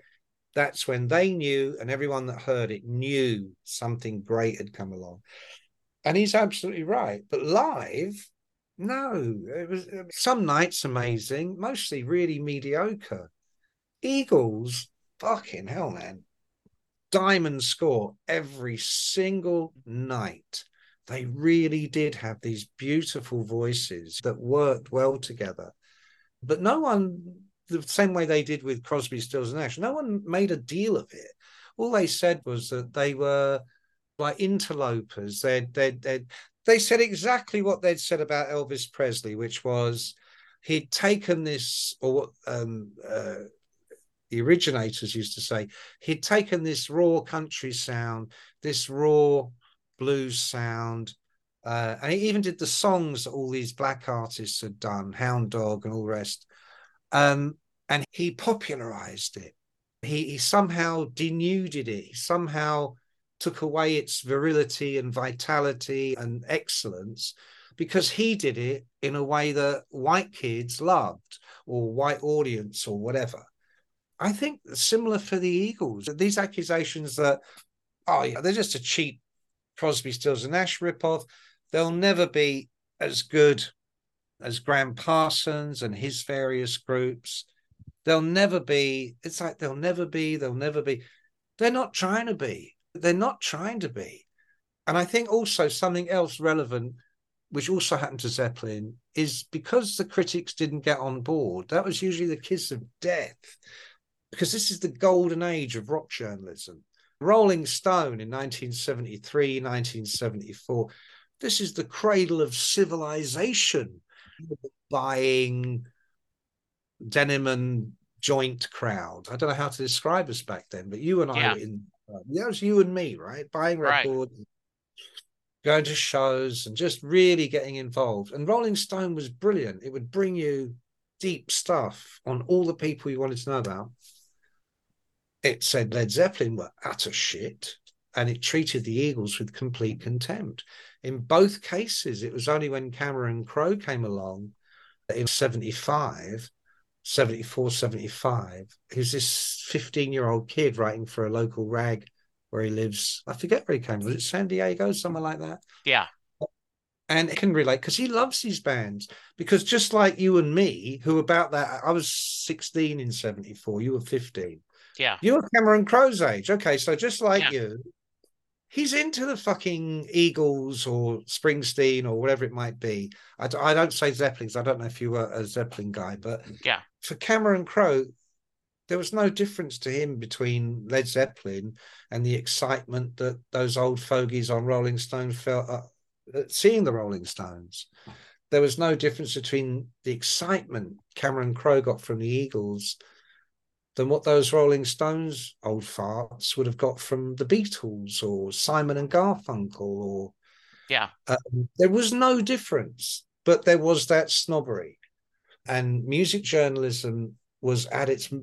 that's when they knew, and everyone that heard it knew something great had come along. And he's absolutely right. But live, no, it was some nights amazing, mostly really mediocre. Eagles, fucking hell, man diamond score every single night. They really did have these beautiful voices that worked well together. But no one, the same way they did with Crosby, Stills, and Nash, no one made a deal of it. All they said was that they were like interlopers. They'd, they'd, they'd, they said exactly what they'd said about Elvis Presley, which was he'd taken this, or um, uh, the originators used to say he'd taken this raw country sound, this raw blues sound, uh, and he even did the songs that all these black artists had done, Hound Dog and all the rest. Um, and he popularized it. He, he somehow denuded it. He somehow took away its virility and vitality and excellence because he did it in a way that white kids loved or white audience or whatever. I think similar for the Eagles. These accusations that, oh yeah, they're just a cheap Crosby, Stills and Nash ripoff. They'll never be as good as Gram Parsons and his various groups. They'll never be. It's like they'll never be. They'll never be. They're not trying to be. They're not trying to be. And I think also something else relevant, which also happened to Zeppelin, is because the critics didn't get on board. That was usually the kiss of death because this is the golden age of rock journalism. Rolling Stone in 1973, 1974, this is the cradle of civilization. Buying denim and joint crowd. I don't know how to describe us back then, but you and I yeah. were in. That was you and me, right? Buying records, right. going to shows, and just really getting involved. And Rolling Stone was brilliant. It would bring you deep stuff on all the people you wanted to know about it said Led Zeppelin were utter shit and it treated the Eagles with complete contempt. In both cases, it was only when Cameron Crowe came along in 75, 74, 75, was this 15 year old kid writing for a local rag where he lives. I forget where he came. Was it San Diego, somewhere like that? Yeah. And it can relate because he loves these bands. Because just like you and me, who about that, I was 16 in 74, you were 15 yeah. You're Cameron Crowe's age. Okay, so just like yeah. you, he's into the fucking Eagles or Springsteen or whatever it might be. I, I don't say Zeppelins. I don't know if you were a Zeppelin guy, but yeah, for Cameron Crowe, there was no difference to him between Led Zeppelin and the excitement that those old fogies on Rolling Stone felt uh, seeing the Rolling Stones. There was no difference between the excitement Cameron Crowe got from the Eagles than what those Rolling Stones old farts would have got from the Beatles or Simon and Garfunkel or yeah. Um, there was no difference, but there was that snobbery, and music journalism was at its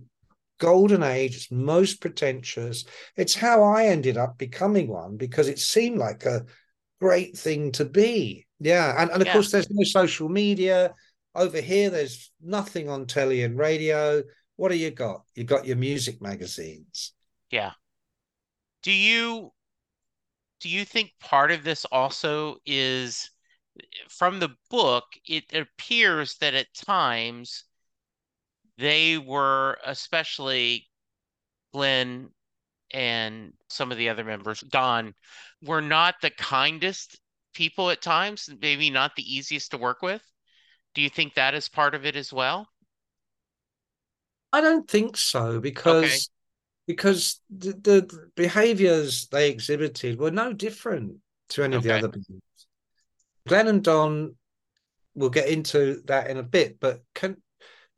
golden age, its most pretentious. It's how I ended up becoming one because it seemed like a great thing to be. Yeah, and, and of yeah. course, there's no social media over here. There's nothing on telly and radio what do you got? You got your music magazines. Yeah. Do you do you think part of this also is from the book it appears that at times they were especially Glenn and some of the other members Don were not the kindest people at times maybe not the easiest to work with do you think that is part of it as well I don't think so because okay. because the, the, behaviors they exhibited were no different to any okay. of the other bands. Glenn and Don, we'll get into that in a bit, but can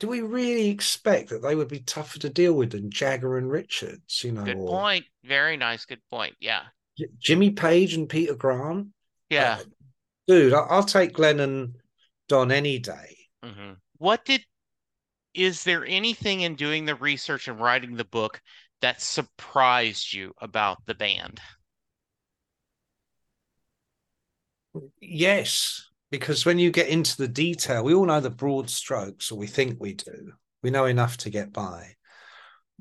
do we really expect that they would be tougher to deal with than Jagger and Richards? You know, good or, point. Very nice. Good point. Yeah. Jimmy Page and Peter Grant. Yeah. Uh, dude, I'll, take Glenn and Don any day. Mm-hmm. What did is there anything in doing the research and writing the book that surprised you about the band? Yes, because when you get into the detail, we all know the broad strokes, or we think we do. We know enough to get by.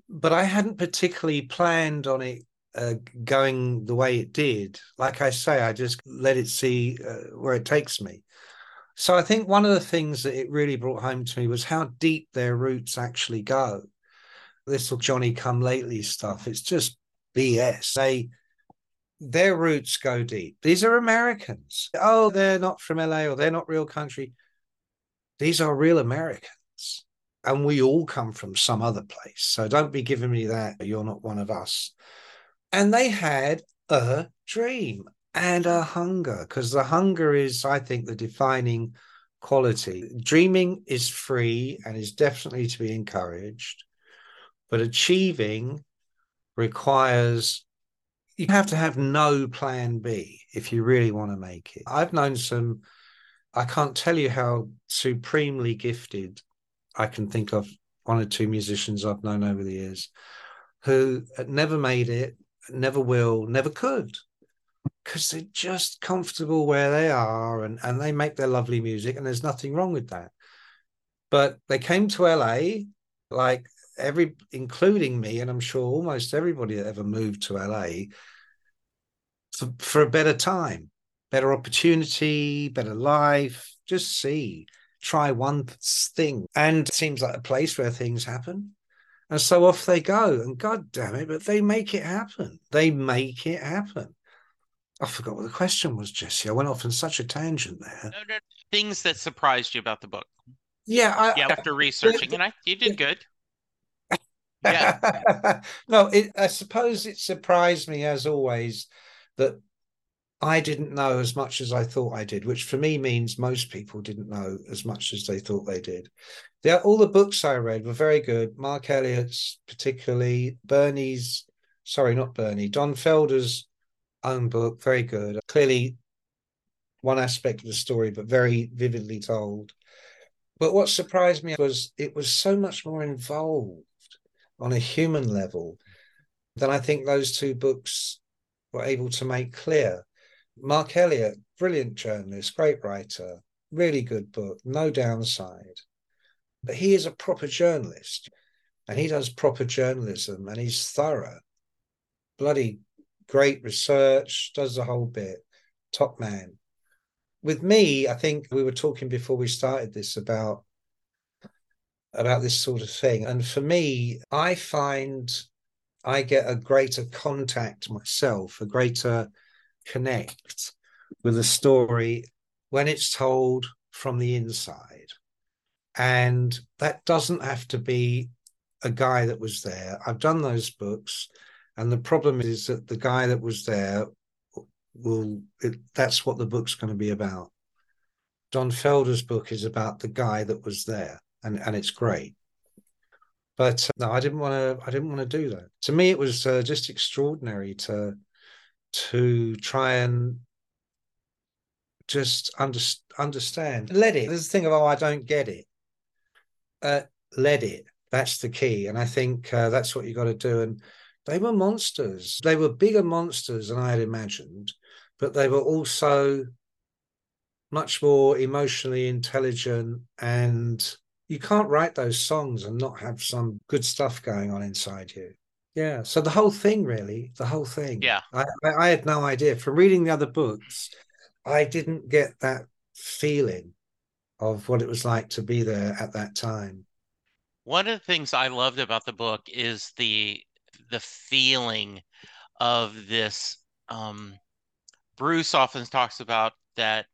But I hadn't particularly planned on it uh, going the way it did. Like I say, I just let it see uh, where it takes me. So I think one of the things that it really brought home to me was how deep their roots actually go. This little Johnny come lately stuff, it's just BS. They their roots go deep. These are Americans. Oh, they're not from LA or they're not real country. These are real Americans. And we all come from some other place. So don't be giving me that. You're not one of us. And they had a dream and a hunger because the hunger is, I think, the defining quality. Dreaming is free and is definitely to be encouraged, but achieving requires you have to have no plan B if you really want to make it. I've known some, I can't tell you how supremely gifted I can think of one or two musicians I've known over the years who never made it, never will, never could. Because they're just comfortable where they are and, and they make their lovely music, and there's nothing wrong with that. But they came to LA, like every including me and i'm sure almost everybody that ever moved to la for, for a better time better opportunity better life just see try one thing. And it seems like a place where things happen. And so off they go. And god damn it but they make it happen. They make it happen i forgot what the question was jesse i went off on such a tangent there no, no, things that surprised you about the book yeah I, yeah after researching and i you did good yeah. no, it, I suppose it surprised me as always that I didn't know as much as I thought I did, which for me means most people didn't know as much as they thought they did. Yeah, all the books I read were very good. Mark Elliott's, particularly Bernie's, sorry, not Bernie, Don Felder's own book, very good. Clearly, one aspect of the story, but very vividly told. But what surprised me was it was so much more involved on a human level than I think those two books were able to make clear. Mark Elliott, brilliant journalist, great writer, really good book, no downside. But he is a proper journalist and he does proper journalism and he's thorough. Bloody great research, does the whole bit, top man. With me, I think we were talking before we started this about about this sort of thing. And for me, I find I get a greater contact myself, a greater connect with a story when it's told from the inside. And that doesn't have to be a guy that was there. I've done those books, and the problem is that the guy that was there will, it, that's what the book's going to be about. Don Felder's book is about the guy that was there and and it's great. But uh, no, I didn't want to. I didn't want to do that. To me, it was uh, just extraordinary to to try and just under, understand. Let it. There's a thing of oh, I don't get it. Uh, let it. That's the key, and I think uh, that's what you got to do. And they were monsters. They were bigger monsters than I had imagined, but they were also much more emotionally intelligent and you can't write those songs and not have some good stuff going on inside you. Yeah. So the whole thing, really, the whole thing. Yeah. I, I had no idea. From reading the other books, I didn't get that feeling of what it was like to be there at that time. One of the things I loved about the book is the the feeling of this. Um, Bruce often talks about that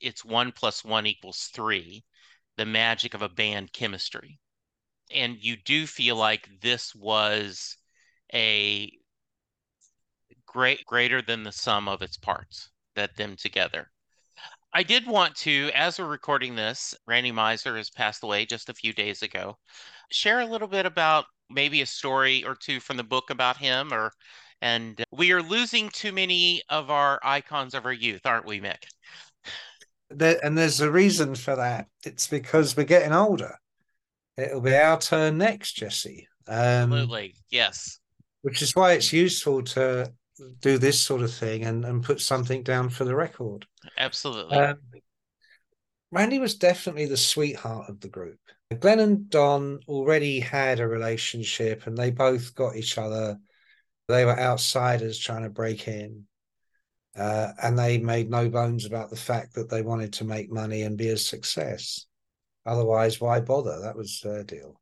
it's one plus one equals three the magic of a band chemistry. And you do feel like this was a great greater than the sum of its parts, that them together. I did want to, as we're recording this, Randy Meisner has passed away just a few days ago. Share a little bit about maybe a story or two from the book about him or and we are losing too many of our icons of our youth, aren't we, Mick? there, and there's a reason for that. It's because we're getting older. It'll be our turn next, Jesse. Um, Absolutely, yes. Which is why it's useful to do this sort of thing and, and put something down for the record. Absolutely. Um, Randy was definitely the sweetheart of the group. Glenn and Don already had a relationship and they both got each other. They were outsiders trying to break in. Uh, and they made no bones about the fact that they wanted to make money and be a success. Otherwise, why bother? That was their deal.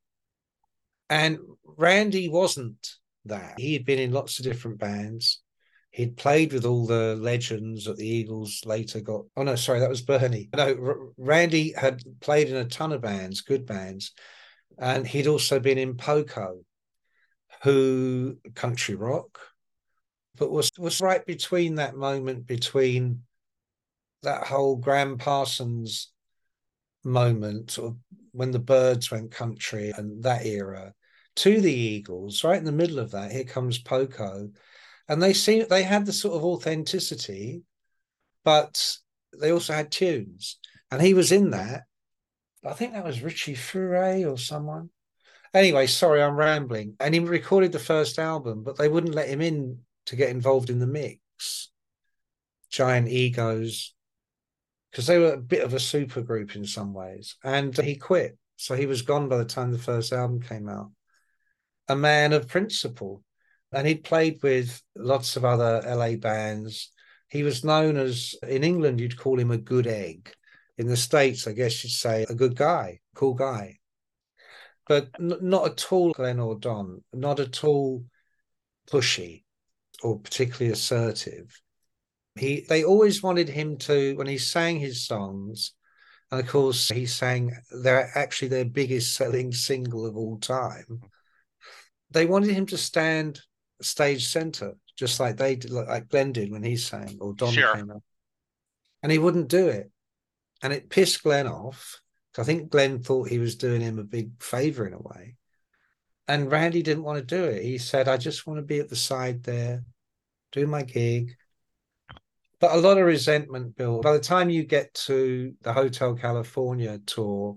And Randy wasn't that. He had been in lots of different bands. He'd played with all the legends that the Eagles later got. Oh no, sorry, that was Bernie. No, R- Randy had played in a ton of bands, good bands, and he'd also been in Poco, who country rock, but was was right between that moment between that whole Gram Parsons moment, or when the Byrds went country and that era, to the Eagles. Right in the middle of that, here comes Poco and they seem they had the sort of authenticity, but they also had tunes, and he was in that. I think that was Richie Furay or someone. Anyway, sorry, I'm rambling. And he recorded the first album, but they wouldn't let him in to get involved in the mix. Giant egos, because they were a bit of a super group in some ways. And he quit. So he was gone by the time the first album came out. A man of principle and he'd played with lots of other LA bands. He was known as in England, you'd call him a good egg. In the States, I guess you'd say a good guy, cool guy. But n- not at all Glenn or Don, not at all pushy or particularly assertive. He they always wanted him to when he sang his songs, and of course he sang they're actually their biggest selling single of all time. They wanted him to stand stage center, just like they did, like Glenn did when he sang or Don sure. came up. And he wouldn't do it. And it pissed Glenn off. I think Glenn thought he was doing him a big favor in a way. And Randy didn't want to do it. He said, I just want to be at the side there, do my gig. But a lot of resentment built. By the time you get to the Hotel California tour,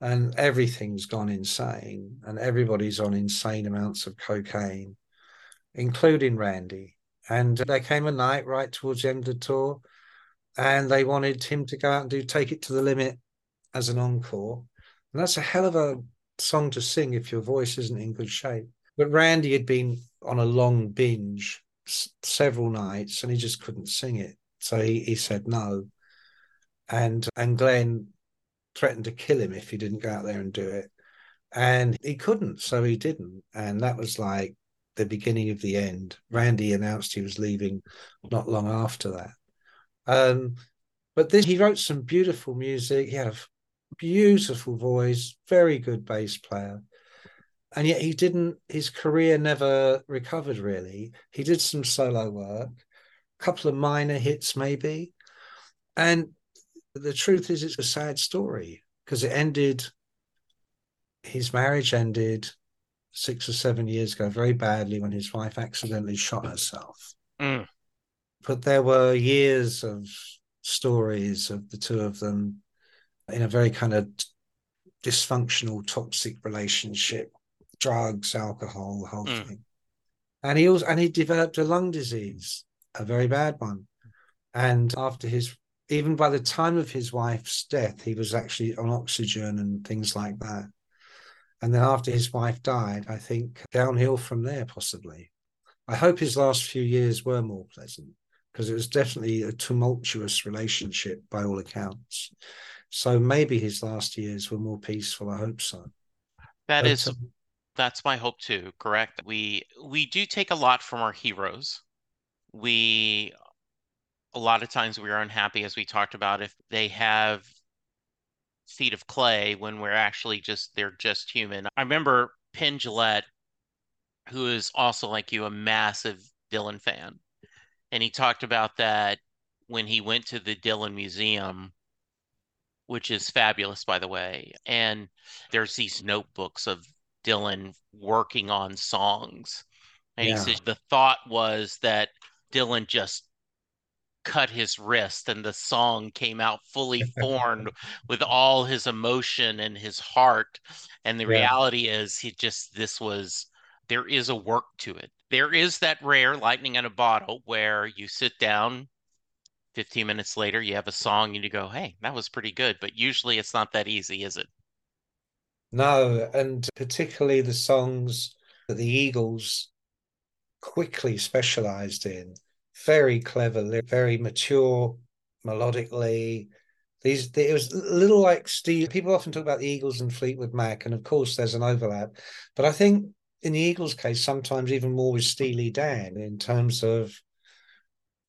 and everything's gone insane, and everybody's on insane amounts of cocaine, including Randy. And there came a night right towards the end of the tour, and they wanted him to go out and do Take It to the Limit as an encore. And that's a hell of a song to sing if your voice isn't in good shape. But Randy had been on a long binge s- several nights and he just couldn't sing it. So he, he said no. And and Glenn threatened to kill him if he didn't go out there and do it. And he couldn't, so he didn't. And that was like the beginning of the end. Randy announced he was leaving not long after that. Um, but this, he wrote some beautiful music. He had a beautiful voice, very good bass player. And yet he didn't, his career never recovered really. He did some solo work, a couple of minor hits maybe. And the truth is, it's a sad story because it ended, his marriage ended six or seven years ago very badly when his wife accidentally shot herself. Mm. But there were years of stories of the two of them in a very kind of dysfunctional, toxic relationship, drugs, alcohol, the whole mm. thing. And he also and he developed a lung disease, a very bad one. And after his even by the time of his wife's death, he was actually on oxygen and things like that. And then after his wife died, I think downhill from there, possibly. I hope his last few years were more pleasant because it was definitely a tumultuous relationship by all accounts. So maybe his last years were more peaceful. I hope so. That but, is, um, that's my hope too. Correct. We we do take a lot from our heroes. We a lot of times we are unhappy, as we talked about, if they have feet of clay when we're actually just they're just human. I remember Penn Jillette, who is also like you, a massive Dylan fan, and he talked about that when he went to the Dylan Museum, which is fabulous, by the way. And there's these notebooks of Dylan working on songs. And yeah. he said the thought was that Dylan just cut his wrist and the song came out fully formed with all his emotion and his heart and the yeah. reality is he just this was there is a work to it. There is that rare lightning in a bottle where you sit down 15 minutes later, you have a song and you go, hey, that was pretty good. But usually it's not that easy, is it? No. And particularly the songs that the Eagles quickly specialized in, very clever, very mature melodically. These it was a little like Steve. People often talk about the Eagles and Fleetwood Mac, and of course there's an overlap. But I think in the Eagles' case, sometimes even more with Steely Dan in terms of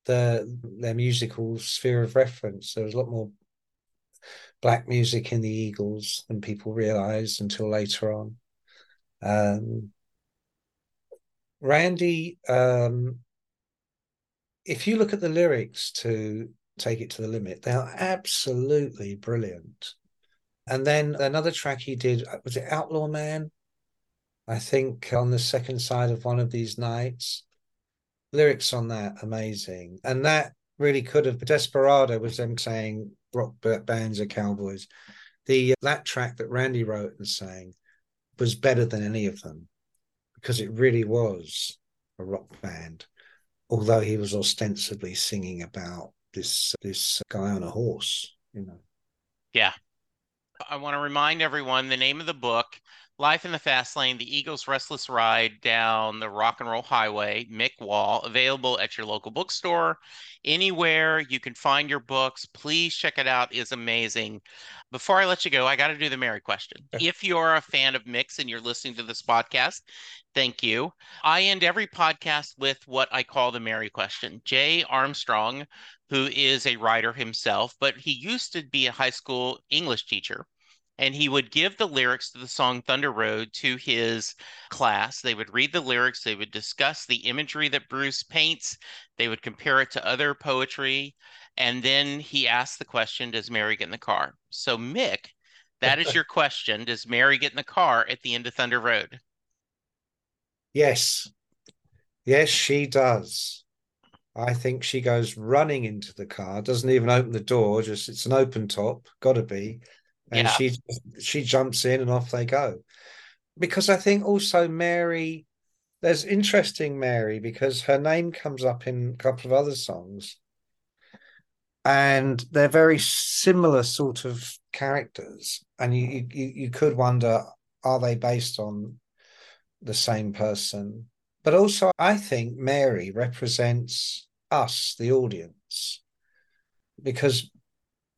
the their musical sphere of reference. There was a lot more black music in the Eagles than people realized until later on. Um, Randy, um, if you look at the lyrics to Take It to the Limit, they are absolutely brilliant. And then another track he did uh, was it Outlaw Man? I think on the second side of one of these nights lyrics on that amazing, and that really could have. Desperado was them saying rock bands are cowboys. The uh, that track that Randy wrote and sang was better than any of them because it really was a rock band, although he was ostensibly singing about this this guy on a horse, you know. Yeah. I want to remind everyone the name of the book Life in the Fast Lane, The Eagles' Reckless Ride Down the Rock and Roll Highway, Mick Wall, available at your local bookstore. Anywhere you can find your books, please check it out. It's amazing. Before I let you go, I got to do the Mary question. if you're a fan of Mick's and you're listening to this podcast, thank you. I end every podcast with what I call the Mary question. Jay Armstrong, who is a writer himself, but he used to be a high school English teacher and he would give the lyrics to the song Thunder Road to his class. They would read the lyrics, they would discuss the imagery that Bruce paints, they would compare it to other poetry, and then he asked the question Does Mary get in the car? So, Mick, that is your question. Does Mary get in the car at the end of Thunder Road? Yes. Yes, she does. I think she goes running into the car, doesn't even open the door, just it's an open top, gotta be and yeah. she she jumps in and off they go. Because i think also mary there's interesting mary because her name comes up in a couple of other songs. And they're very similar sort of characters. And you you, you could wonder are they based on the same person? But also i think mary represents us the audience. Because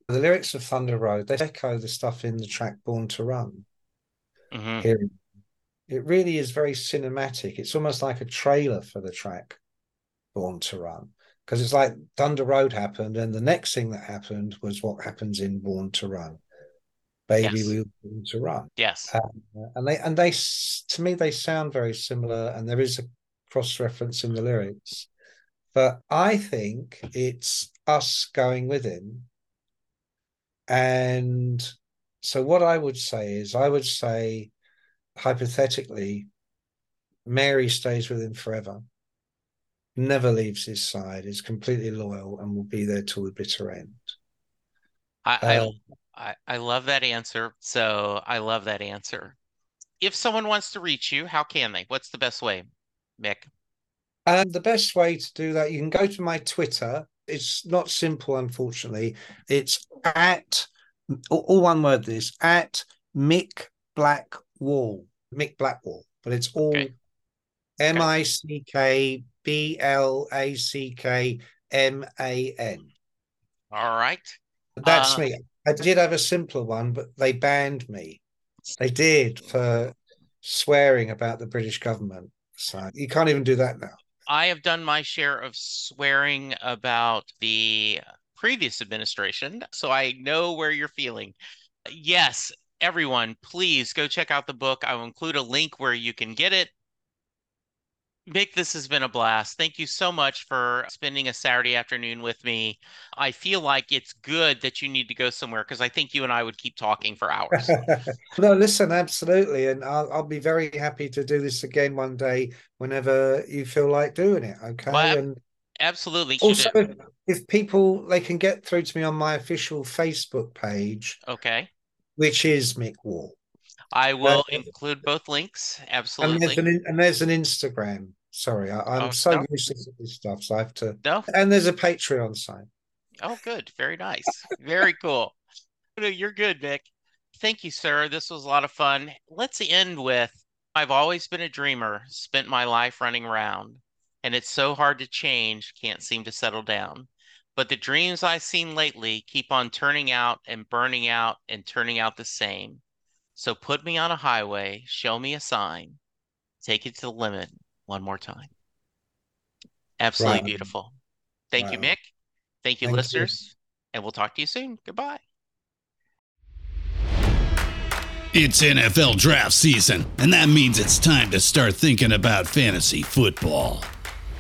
the lyrics of Thunder Road, they echo the stuff in the track Born to Run. Mm-hmm. Here, it really is very cinematic. It's almost like a trailer for the track Born to Run. Because it's like Thunder Road happened, and the next thing that happened was what happens in Born to Run. Baby, yes. we were born to run. Yes, um, and they and they to me they sound very similar, and there is a cross reference in the lyrics. But I think it's us going with him and so, what I would say is, I would say, hypothetically, Mary stays with him forever, never leaves his side, is completely loyal, and will be there till the bitter end. I, uh, I, I love that answer. So I love that answer. If someone wants to reach you, how can they? What's the best way, Mick? And the best way to do that, you can go to my Twitter, it's not simple, unfortunately. It's at all one word. This at Mick Blackwall, Mick Blackwall, but it's all M I C K B L A C K M A N. All right. That's uh, me. I did have a simpler one, but they banned me. They did for swearing about the British government. So you can't even do that now. I have done my share of swearing about the previous administration, so I know where you're feeling. Yes, everyone, please go check out the book. I will include a link where you can get it. Mick, this has been a blast. Thank you so much for spending a Saturday afternoon with me. I feel like it's good that you need to go somewhere because I think you and I would keep talking for hours. no, listen, absolutely. And I'll, I'll, be very happy to do this again one day whenever you feel like doing it. Okay. Well, and absolutely. Also, if, if people, they can get through to me on my official Facebook page. Okay. Which is Mick Wall. I will include both links. Absolutely. And there's an, and there's an Instagram. Sorry, I, am oh, so no. used to this stuff, so I have to. No. And there's a Patreon site. Oh, good. Very nice. Very cool. You're good, Vic. Thank you, sir. This was a lot of fun. Let's end with I've always been a dreamer, spent my life running around, and it's so hard to change, can't seem to settle down. But the dreams I've seen lately keep on turning out and burning out and turning out the same. So put me on a highway, show me a sign, take it to the limit one more time. Absolutely right. beautiful. Thank right. you, Mick. Thank you, Thank listeners. You. And we'll talk to you soon. Goodbye. It's NFL draft season, and that means it's time to start thinking about fantasy football.